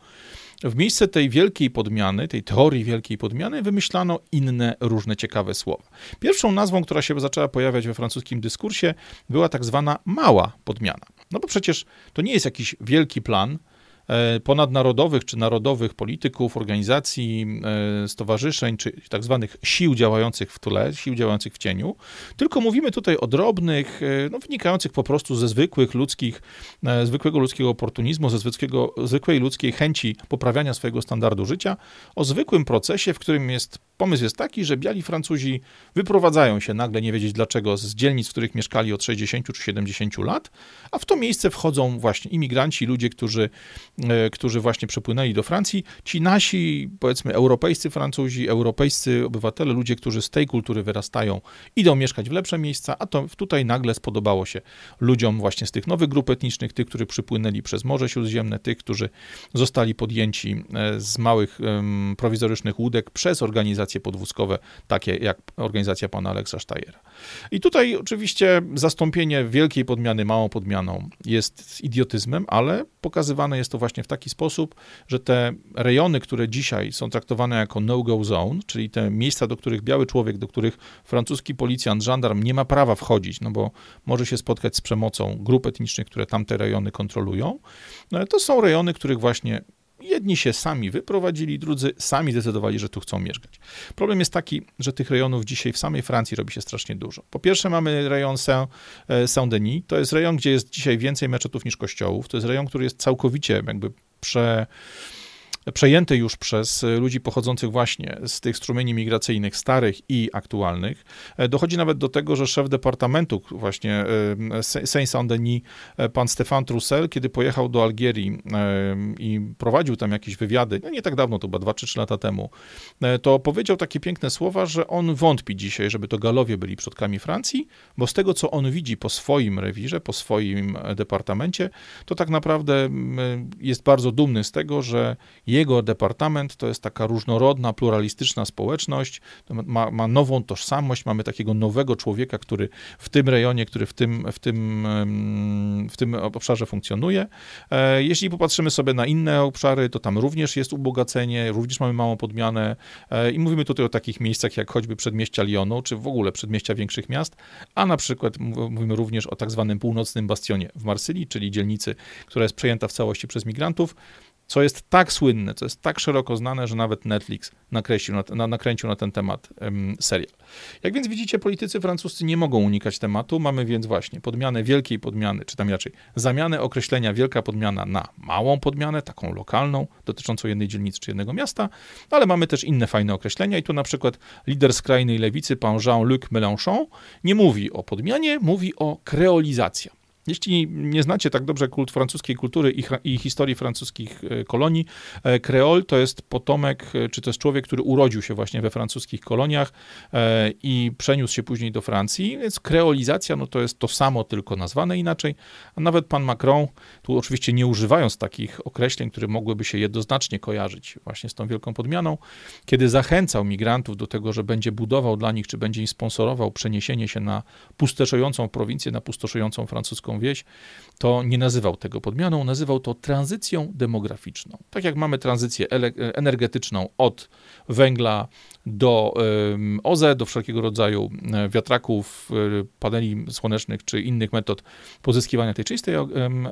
w miejsce tej wielkiej podmiany, tej teorii wielkiej podmiany, wymyślano inne różne ciekawe słowa. Pierwszą nazwą, która się zaczęła pojawiać we francuskim dyskursie, była tak zwana mała podmiana. No bo przecież to nie jest jakiś wielki plan, ponadnarodowych czy narodowych polityków, organizacji, e, stowarzyszeń, czy tak zwanych sił działających w tle, sił działających w cieniu, tylko mówimy tutaj o drobnych, e, no, wynikających po prostu ze zwykłych ludzkich, zwykłego ludzkiego oportunizmu, ze zwykłego, zwykłej ludzkiej chęci poprawiania swojego standardu życia, o zwykłym procesie, w którym jest Pomysł jest taki, że biali Francuzi wyprowadzają się nagle, nie wiedzieć dlaczego, z dzielnic, w których mieszkali od 60 czy 70 lat, a w to miejsce wchodzą właśnie imigranci, ludzie, którzy, e, którzy właśnie przepłynęli do Francji. Ci nasi, powiedzmy, europejscy Francuzi, europejscy obywatele, ludzie, którzy z tej kultury wyrastają, idą mieszkać w lepsze miejsca, a to tutaj nagle spodobało się ludziom właśnie z tych nowych grup etnicznych, tych, którzy przypłynęli przez Morze Śródziemne, tych, którzy zostali podjęci e, z małych prowizorycznych łódek przez organizacje organizacje podwózkowe, takie jak organizacja pana Aleksa Steyera. I tutaj oczywiście zastąpienie wielkiej podmiany małą podmianą jest idiotyzmem, ale pokazywane jest to właśnie w taki sposób, że te rejony, które dzisiaj są traktowane jako no-go zone, czyli te miejsca, do których biały człowiek, do których francuski policjant, żandarm nie ma prawa wchodzić, no bo może się spotkać z przemocą grup etnicznych, które tamte rejony kontrolują, no to są rejony, których właśnie Jedni się sami wyprowadzili, drudzy sami zdecydowali, że tu chcą mieszkać. Problem jest taki, że tych rejonów dzisiaj w samej Francji robi się strasznie dużo. Po pierwsze mamy rejon e, Saint-Denis, to jest rejon, gdzie jest dzisiaj więcej meczetów niż kościołów, to jest rejon, który jest całkowicie jakby prze przejęty już przez ludzi pochodzących właśnie z tych strumieni migracyjnych starych i aktualnych. E, dochodzi nawet do tego, że szef departamentu właśnie e, Saint-Saint-Denis, e, pan Stefan Troussel, kiedy pojechał do Algierii i prowadził tam jakieś wywiady, no nie tak dawno, to chyba 2 3 lata temu, to powiedział takie piękne słowa, że on wątpi dzisiaj, żeby to Galowie byli przodkami Francji, bo z tego, co on widzi po swoim rewirze, po swoim departamencie, to tak naprawdę jest bardzo dumny z tego, że jego departament to jest taka różnorodna, pluralistyczna społeczność, ma, ma nową tożsamość, mamy takiego nowego człowieka, który w tym rejonie, który w tym, w tym, w tym obszarze funkcjonuje. E, jeśli popatrzymy sobie na inne obszary, to tam również jest ubogacenie, również mamy małą podmianę e, i mówimy tutaj o takich miejscach jak choćby przedmieścia Lyonu, czy w ogóle przedmieścia większych miast, a na przykład mówimy również o tak zwanym północnym bastionie w Marsylii, czyli dzielnicy, która jest przejęta w całości przez migrantów co jest tak słynne, co jest tak szeroko znane, że nawet Netflix nakreślił, na, nakręcił na ten temat um, serial. Jak więc widzicie, politycy francuscy nie mogą unikać tematu. Mamy więc właśnie podmianę wielkiej podmiany, czy tam raczej zamianę określenia wielka podmiana na małą podmianę, taką lokalną, dotyczącą jednej dzielnicy czy jednego miasta, ale mamy też inne fajne określenia i tu na przykład lider skrajnej lewicy, pan Jean-Luc Mélenchon, nie mówi o podmianie, mówi o kreolizacji. Jeśli nie znacie tak dobrze kult francuskiej kultury i, i, historii francuskich e, kolonii, e, kreol to jest potomek, e, czy to jest człowiek, który urodził się właśnie we francuskich koloniach i przeniósł się później do Francji, więc kreolizacja no to jest to samo, tylko nazwane inaczej, a nawet pan Macron, tu oczywiście nie używając takich określeń, które mogłyby się jednoznacznie kojarzyć właśnie z tą wielką podmianą, kiedy zachęcał migrantów do tego, że będzie budował dla nich, czy będzie im sponsorował przeniesienie się na pustoszejącą prowincję, na pustoszejącą francuską wieś, to nie nazywał tego podmianą, nazywał to tranzycją demograficzną. Tak jak mamy tranzycję energetyczną od węgla do OZE, do wszelkiego rodzaju e, wiatraków, e, paneli słonecznych czy innych metod pozyskiwania tej czystej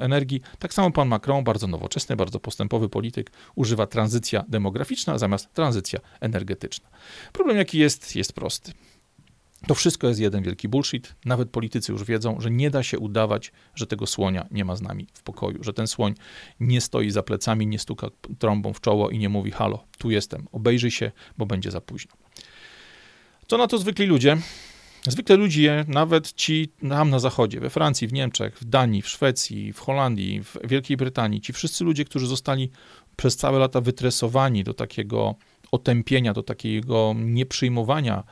energii, tak samo pan Macron, bardzo nowoczesny, bardzo postępowy polityk, używa tranzycja demograficzna zamiast tranzycja energetyczna. Problem jaki jest, jest prosty. To wszystko jest jeden wielki bullshit. Nawet politycy już wiedzą, że nie da się udawać, że tego słonia nie ma z nami w pokoju, że ten słoń nie stoi za plecami, nie stuka trąbą w czoło i nie mówi: Halo, tu jestem, obejrzyj się, bo będzie za późno. Co na to zwykli ludzie? Zwykle ludzie, nawet ci tam na zachodzie, we Francji, w Niemczech, w Danii, w Szwecji, w Holandii, w Wielkiej Brytanii, ci wszyscy ludzie, którzy zostali przez całe lata wytresowani do takiego otępienia, do takiego nieprzyjmowania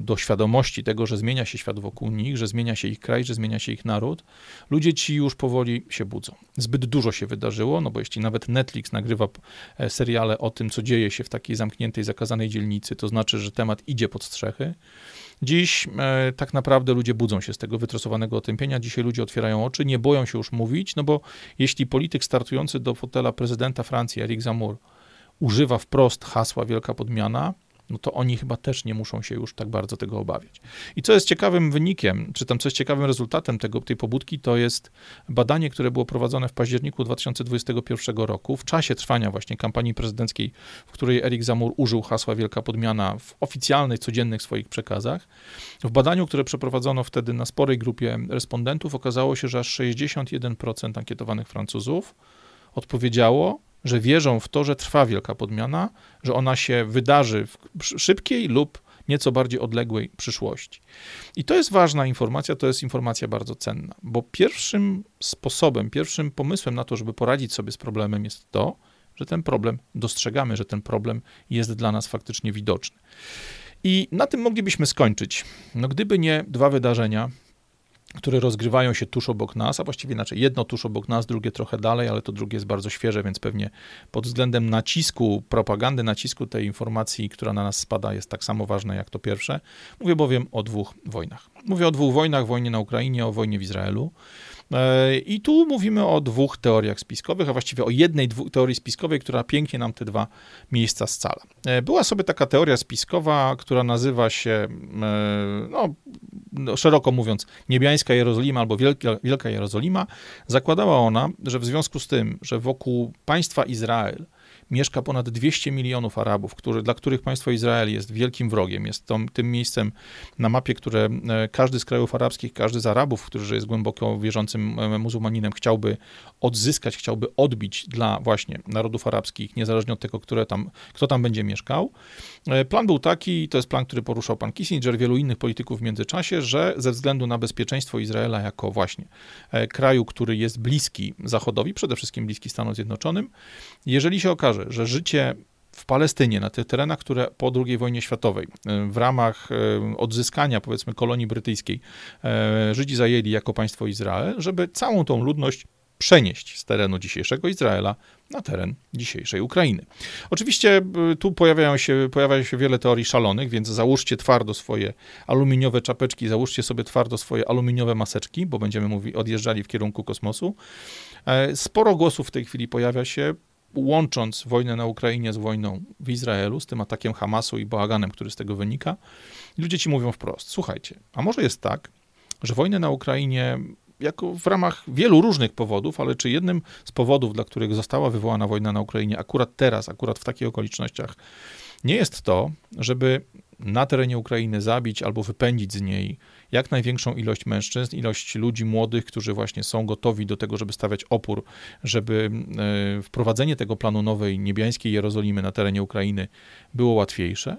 do świadomości tego, że zmienia się świat wokół nich, że zmienia się ich kraj, że zmienia się ich naród, ludzie ci już powoli się budzą. Zbyt dużo się wydarzyło, no bo jeśli nawet Netflix nagrywa e, seriale o tym, co dzieje się w takiej zamkniętej, zakazanej dzielnicy, to znaczy, że temat idzie pod strzechy. Dziś e, tak naprawdę ludzie budzą się z tego wytrosowanego otępienia. Dzisiaj ludzie otwierają oczy, nie boją się już mówić, no bo jeśli polityk startujący do fotela prezydenta Francji, Eric Zemmour, używa wprost hasła wielka podmiana, no to oni chyba też nie muszą się już tak bardzo tego obawiać. I co jest ciekawym wynikiem, czy tam co jest ciekawym rezultatem tego, tej pobudki, to jest badanie, które było prowadzone w październiku 2021 roku, w czasie trwania właśnie kampanii prezydenckiej, w której Erik Zamur użył hasła Wielka Podmiana w oficjalnych, codziennych swoich przekazach. W badaniu, które przeprowadzono wtedy na sporej grupie respondentów, okazało się, że aż 61% ankietowanych Francuzów odpowiedziało, że wierzą w to, że trwa wielka podmiana, że ona się wydarzy w szybkiej lub nieco bardziej odległej przyszłości. I to jest ważna informacja, to jest informacja bardzo cenna, bo pierwszym sposobem, pierwszym pomysłem na to, żeby poradzić sobie z problemem jest to, że ten problem dostrzegamy, że ten problem jest dla nas faktycznie widoczny. I na tym moglibyśmy skończyć. No, gdyby nie dwa wydarzenia, które rozgrywają się tuż obok nas, a właściwie inaczej, jedno tuż obok nas, drugie trochę dalej, ale to drugie jest bardzo świeże, więc pewnie pod względem nacisku, propagandy, nacisku tej informacji, która na nas spada, jest tak samo ważne jak to pierwsze. Mówię bowiem o dwóch wojnach. Mówię o dwóch wojnach, wojnie na Ukrainie, o wojnie w Izraelu. E, I tu mówimy o dwóch teoriach spiskowych, a właściwie o jednej teorii spiskowej, która pięknie nam te dwa miejsca scala. E, była sobie taka teoria spiskowa, która nazywa się, e, no, no, szeroko mówiąc, Niebiańska Jerozolima albo Wielka, Wielka Jerozolima. Zakładała ona, że w związku z tym, że wokół państwa Izrael mieszka ponad 200 milionów Arabów, który, dla których państwo Izrael jest wielkim wrogiem, jest tą, tym miejscem na mapie, które e, każdy z krajów arabskich, każdy z Arabów, który jest głęboko wierzącym e, muzułmaninem, chciałby odzyskać, chciałby odbić dla właśnie narodów arabskich, niezależnie od tego, które tam, kto tam będzie mieszkał. E, plan był taki, to jest plan, który poruszał pan Kissinger, wielu innych polityków w międzyczasie, że ze względu na bezpieczeństwo Izraela jako właśnie kraju, który jest bliski Zachodowi, przede wszystkim bliski Stanom Zjednoczonym, jeżeli się okaże, że życie w Palestynie, na tych terenach, które po II wojnie światowej, w ramach e, odzyskania, powiedzmy, kolonii brytyjskiej, e, Żydzi zajęli jako państwo Izrael, żeby całą tą ludność przenieść z terenu dzisiejszego Izraela na teren dzisiejszej Ukrainy. Oczywiście e, tu pojawiają się, pojawia się wiele teorii szalonych, więc załóżcie twardo swoje aluminiowe czapeczki, załóżcie sobie twardo swoje aluminiowe maseczki, bo będziemy mówi, odjeżdżali w kierunku kosmosu. Sporo głosów w tej chwili pojawia się łącząc wojnę na Ukrainie z wojną w Izraelu, z tym atakiem Hamasu i bałaganem, który z tego wynika, ludzie ci mówią wprost: Słuchajcie, a może jest tak, że wojnę na Ukrainie jako w ramach wielu różnych powodów, ale czy jednym z powodów, dla których została wywołana wojna na Ukrainie akurat teraz, akurat w takich okolicznościach, nie jest to, żeby na terenie Ukrainy zabić albo wypędzić z niej jak największą ilość mężczyzn, ilość ludzi młodych, którzy właśnie są gotowi do tego, żeby stawiać opór, żeby e, wprowadzenie tego planu nowej niebiańskiej Jerozolimy na terenie Ukrainy było łatwiejsze.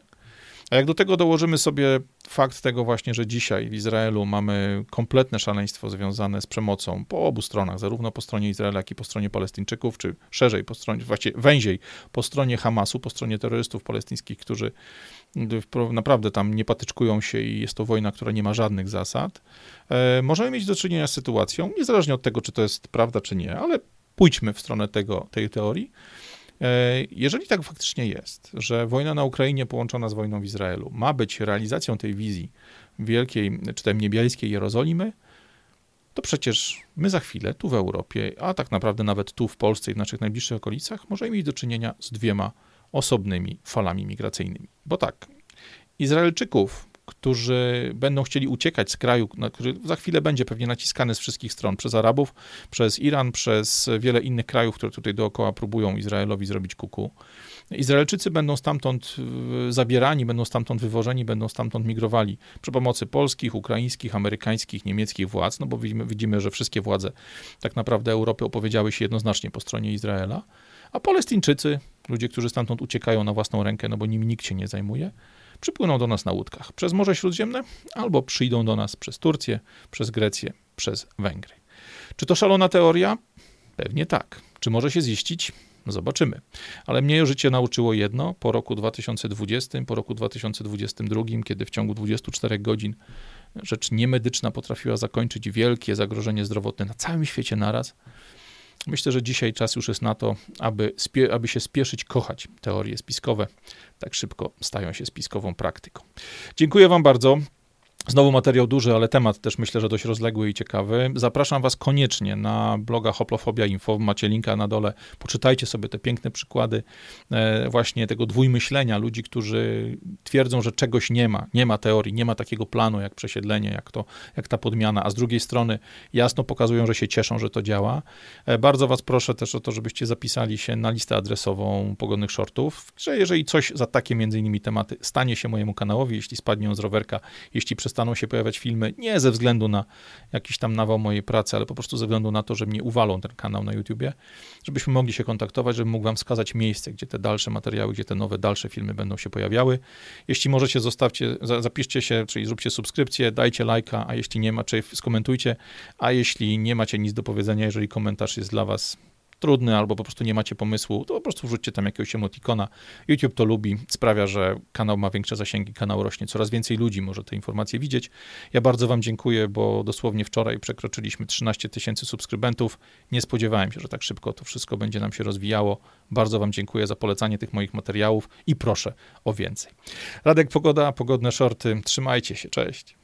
A jak do tego dołożymy sobie fakt tego właśnie, że dzisiaj w Izraelu mamy kompletne szaleństwo związane z przemocą po obu stronach, zarówno po stronie Izraela, jak i po stronie Palestyńczyków, czy szerzej po stronie, właściwie węziej po stronie Hamasu, po stronie terrorystów palestyńskich, którzy naprawdę tam nie patyczkują się i jest to wojna, która nie ma żadnych zasad, e, możemy mieć do czynienia z sytuacją, niezależnie od tego, czy to jest prawda, czy nie, ale pójdźmy w stronę tego, tej teorii, jeżeli tak faktycznie jest, że wojna na Ukrainie połączona z wojną w Izraelu ma być realizacją tej wizji wielkiej, czy tam niebiańskiej Jerozolimy, to przecież my za chwilę tu w Europie, a tak naprawdę nawet tu w Polsce i w naszych najbliższych okolicach, możemy mieć do czynienia z dwiema osobnymi falami migracyjnymi. Bo tak, Izraelczyków którzy będą chcieli uciekać z kraju, który za chwilę będzie pewnie naciskany z wszystkich stron, przez Arabów, przez Iran, przez wiele innych krajów, które tutaj dookoła próbują Izraelowi zrobić kuku. Izraelczycy będą stamtąd zabierani, będą stamtąd wywożeni, będą stamtąd migrowali przy pomocy polskich, ukraińskich, amerykańskich, niemieckich władz, no bo widzimy, widzimy że wszystkie władze tak naprawdę Europy opowiedziały się jednoznacznie po stronie Izraela, a Palestyńczycy, ludzie, którzy stamtąd uciekają na własną rękę, no bo nimi nikt się nie zajmuje, przypłyną do nas na łódkach przez Morze Śródziemne albo przyjdą do nas przez Turcję, przez Grecję, przez Węgry. Czy to szalona teoria? Pewnie tak. Czy może się ziścić? Zobaczymy. Ale mnie życie nauczyło jedno po roku 2020, po roku 2022, kiedy w ciągu 24 godzin rzecz niemedyczna potrafiła zakończyć wielkie zagrożenie zdrowotne na całym świecie naraz. Myślę, że dzisiaj czas już jest na to, aby, spie, aby się spieszyć, kochać teorie spiskowe. Tak szybko stają się spiskową praktyką. Dziękuję Wam bardzo. Znowu materiał duży, ale temat też myślę, że dość rozległy i ciekawy. Zapraszam Was koniecznie na bloga Hoplofobia Info. Macie linka na dole. Poczytajcie sobie te piękne przykłady e, właśnie tego dwójmyślenia ludzi, którzy twierdzą, że czegoś nie ma. Nie ma teorii, nie ma takiego planu jak przesiedlenie, jak, to, jak ta podmiana, a z drugiej strony jasno pokazują, że się cieszą, że to działa. E, bardzo Was proszę też o to, żebyście zapisali się na listę adresową pogodnych shortów, że jeżeli coś za takie między innymi tematy stanie się mojemu kanałowi, jeśli spadnie on z rowerka, jeśli przestanie przestaną się pojawiać filmy, nie ze względu na jakiś tam nawał mojej pracy, ale po prostu ze względu na to, że mnie uwalą ten kanał na YouTubie, żebyśmy mogli się kontaktować, żebym mógł wam wskazać miejsce, gdzie te dalsze materiały, gdzie te nowe, dalsze filmy będą się pojawiały. Jeśli możecie, zostawcie, zapiszcie się, czyli zróbcie subskrypcję, dajcie lajka, a jeśli nie ma, czy skomentujcie, a jeśli nie macie nic do powiedzenia, jeżeli komentarz jest dla was trudny albo po prostu nie macie pomysłu, to po prostu wrzućcie tam jakiegoś emotikona. YouTube to lubi, sprawia, że kanał ma większe zasięgi, kanał rośnie, coraz więcej ludzi może te informacje widzieć. Ja bardzo wam dziękuję, bo dosłownie wczoraj przekroczyliśmy 13 tysięcy subskrybentów. Nie spodziewałem się, że tak szybko to wszystko będzie nam się rozwijało. Bardzo wam dziękuję za polecanie tych moich materiałów i proszę o więcej. Radek Pogoda, pogodne shorty. Trzymajcie się, cześć.